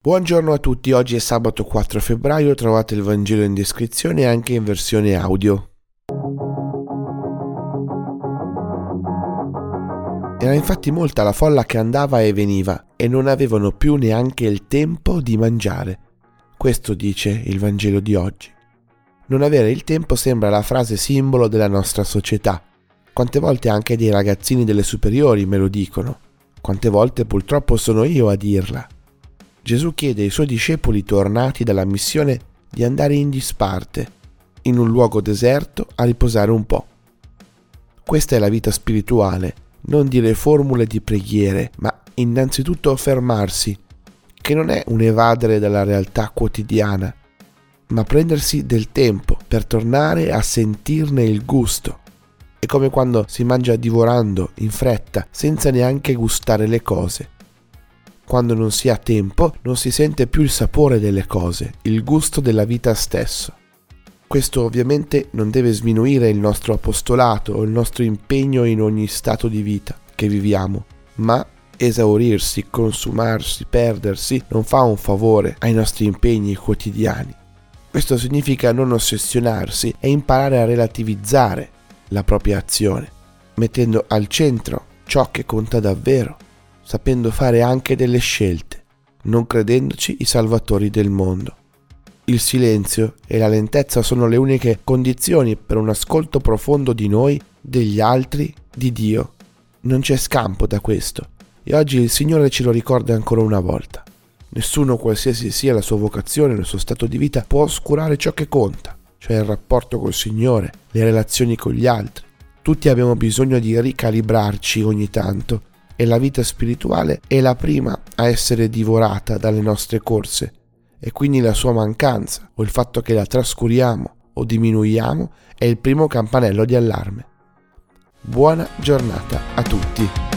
Buongiorno a tutti, oggi è sabato 4 febbraio, trovate il Vangelo in descrizione anche in versione audio. Era infatti molta la folla che andava e veniva e non avevano più neanche il tempo di mangiare. Questo dice il Vangelo di oggi. Non avere il tempo sembra la frase simbolo della nostra società. Quante volte anche dei ragazzini delle superiori me lo dicono. Quante volte purtroppo sono io a dirla. Gesù chiede ai suoi discepoli tornati dalla missione di andare in disparte, in un luogo deserto, a riposare un po'. Questa è la vita spirituale, non dire formule di preghiere, ma innanzitutto fermarsi, che non è un evadere dalla realtà quotidiana, ma prendersi del tempo per tornare a sentirne il gusto. È come quando si mangia divorando, in fretta, senza neanche gustare le cose. Quando non si ha tempo non si sente più il sapore delle cose, il gusto della vita stesso. Questo ovviamente non deve sminuire il nostro apostolato o il nostro impegno in ogni stato di vita che viviamo, ma esaurirsi, consumarsi, perdersi non fa un favore ai nostri impegni quotidiani. Questo significa non ossessionarsi e imparare a relativizzare la propria azione, mettendo al centro ciò che conta davvero sapendo fare anche delle scelte, non credendoci i salvatori del mondo. Il silenzio e la lentezza sono le uniche condizioni per un ascolto profondo di noi, degli altri, di Dio. Non c'è scampo da questo e oggi il Signore ce lo ricorda ancora una volta. Nessuno, qualsiasi sia la sua vocazione, il suo stato di vita, può oscurare ciò che conta, cioè il rapporto col Signore, le relazioni con gli altri. Tutti abbiamo bisogno di ricalibrarci ogni tanto e la vita spirituale è la prima a essere divorata dalle nostre corse e quindi la sua mancanza o il fatto che la trascuriamo o diminuiamo è il primo campanello di allarme. Buona giornata a tutti.